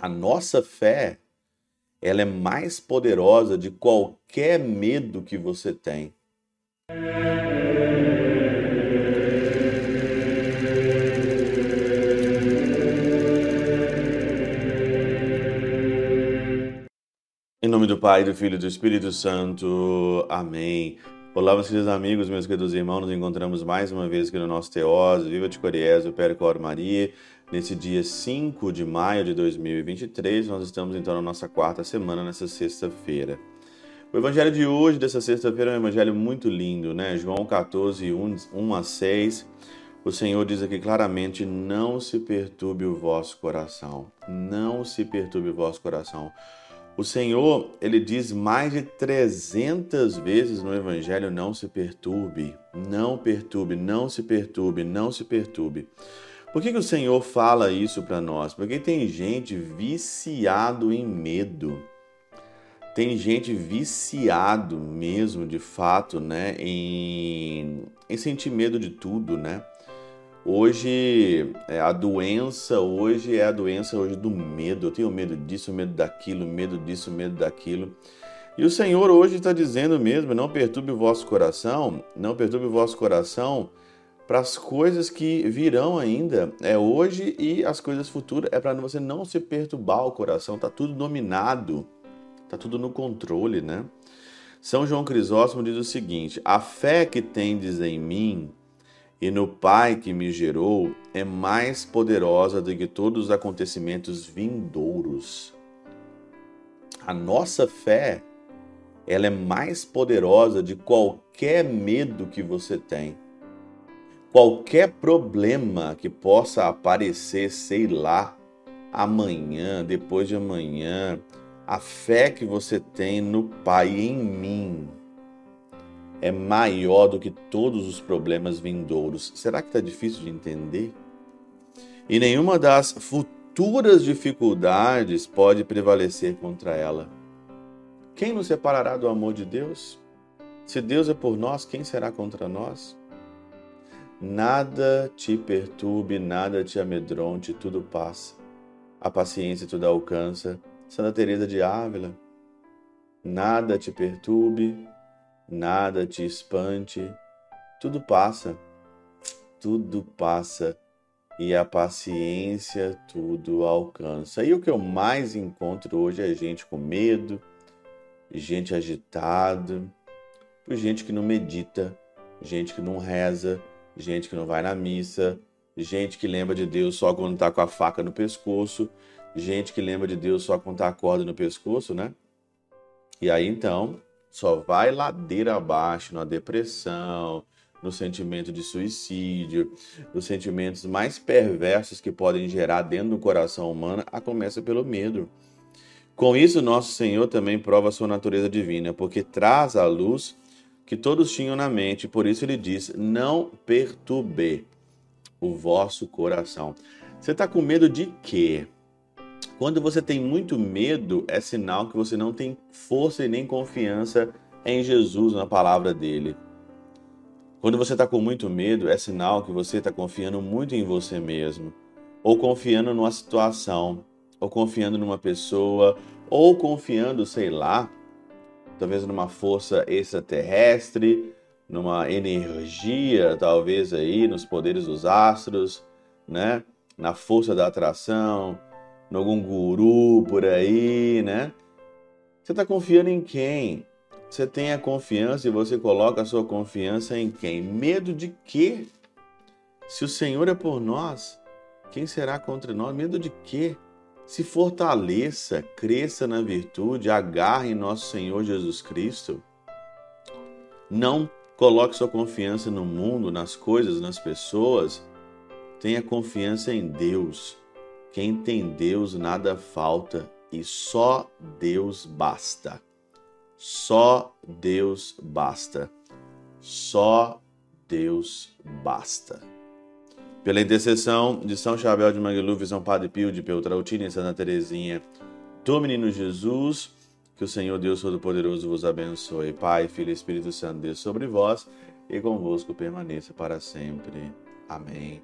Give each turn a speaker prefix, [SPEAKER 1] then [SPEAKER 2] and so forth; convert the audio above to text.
[SPEAKER 1] A nossa fé, ela é mais poderosa de qualquer medo que você tem. Em nome do Pai, do Filho e do Espírito Santo. Amém. Olá, meus queridos amigos, meus queridos irmãos, nos encontramos mais uma vez aqui no nosso Teose, Viva de Coriés, o Percor Maria. Nesse dia 5 de maio de 2023, nós estamos então na nossa quarta semana, nessa sexta-feira. O evangelho de hoje, dessa sexta-feira, é um evangelho muito lindo, né? João 14, 1, 1 a 6. O Senhor diz aqui claramente: Não se perturbe o vosso coração. Não se perturbe o vosso coração. O Senhor, ele diz mais de 300 vezes no Evangelho: não se perturbe, não perturbe, não se perturbe, não se perturbe. Por que, que o Senhor fala isso para nós? Porque tem gente viciado em medo. Tem gente viciado mesmo, de fato, né, em, em sentir medo de tudo, né? Hoje, é, a doença hoje é a doença hoje do medo. Eu tenho medo disso, medo daquilo, medo disso, medo daquilo. E o Senhor hoje está dizendo mesmo: não perturbe o vosso coração, não perturbe o vosso coração para as coisas que virão ainda. É hoje e as coisas futuras. É para você não se perturbar o coração. Está tudo dominado, está tudo no controle, né? São João Crisóstomo diz o seguinte: a fé que tendes em mim e no Pai que me gerou é mais poderosa do que todos os acontecimentos vindouros. A nossa fé, ela é mais poderosa de qualquer medo que você tem. Qualquer problema que possa aparecer, sei lá, amanhã, depois de amanhã, a fé que você tem no Pai em mim é maior do que todos os problemas vindouros. Será que está difícil de entender? E nenhuma das futuras dificuldades pode prevalecer contra ela. Quem nos separará do amor de Deus? Se Deus é por nós, quem será contra nós? Nada te perturbe, nada te amedronte, tudo passa. A paciência tudo alcança. Santa Teresa de Ávila. Nada te perturbe, nada te espante, tudo passa, tudo passa e a paciência tudo alcança. E o que eu mais encontro hoje é gente com medo, gente agitada, gente que não medita, gente que não reza, gente que não vai na missa, gente que lembra de Deus só quando está com a faca no pescoço, gente que lembra de Deus só quando está a corda no pescoço, né? E aí então só vai ladeira abaixo na depressão, no sentimento de suicídio, nos sentimentos mais perversos que podem gerar dentro do coração humano, a começa pelo medo. Com isso, nosso Senhor também prova sua natureza divina, porque traz à luz que todos tinham na mente, por isso ele diz: Não perturbe o vosso coração. Você está com medo de quê? Quando você tem muito medo, é sinal que você não tem força e nem confiança em Jesus, na palavra dele. Quando você está com muito medo, é sinal que você está confiando muito em você mesmo, ou confiando numa situação, ou confiando numa pessoa, ou confiando, sei lá, talvez numa força extraterrestre, numa energia, talvez aí, nos poderes dos astros, né? Na força da atração, em algum guru por aí, né? Você está confiando em quem? Você tem a confiança e você coloca a sua confiança em quem? Medo de quê? Se o Senhor é por nós, quem será contra nós? Medo de quê? Se fortaleça, cresça na virtude, agarre nosso Senhor Jesus Cristo. Não coloque sua confiança no mundo, nas coisas, nas pessoas. Tenha confiança em Deus. Quem tem Deus nada falta e só Deus basta. Só Deus basta. Só Deus basta. Pela intercessão de São Chabel de Mangluf, São Padre Pio de Peltrautina e Santa Teresinha, do Menino Jesus, que o Senhor Deus Todo-Poderoso vos abençoe. Pai, Filho e Espírito Santo, Deus sobre vós e convosco permaneça para sempre. Amém.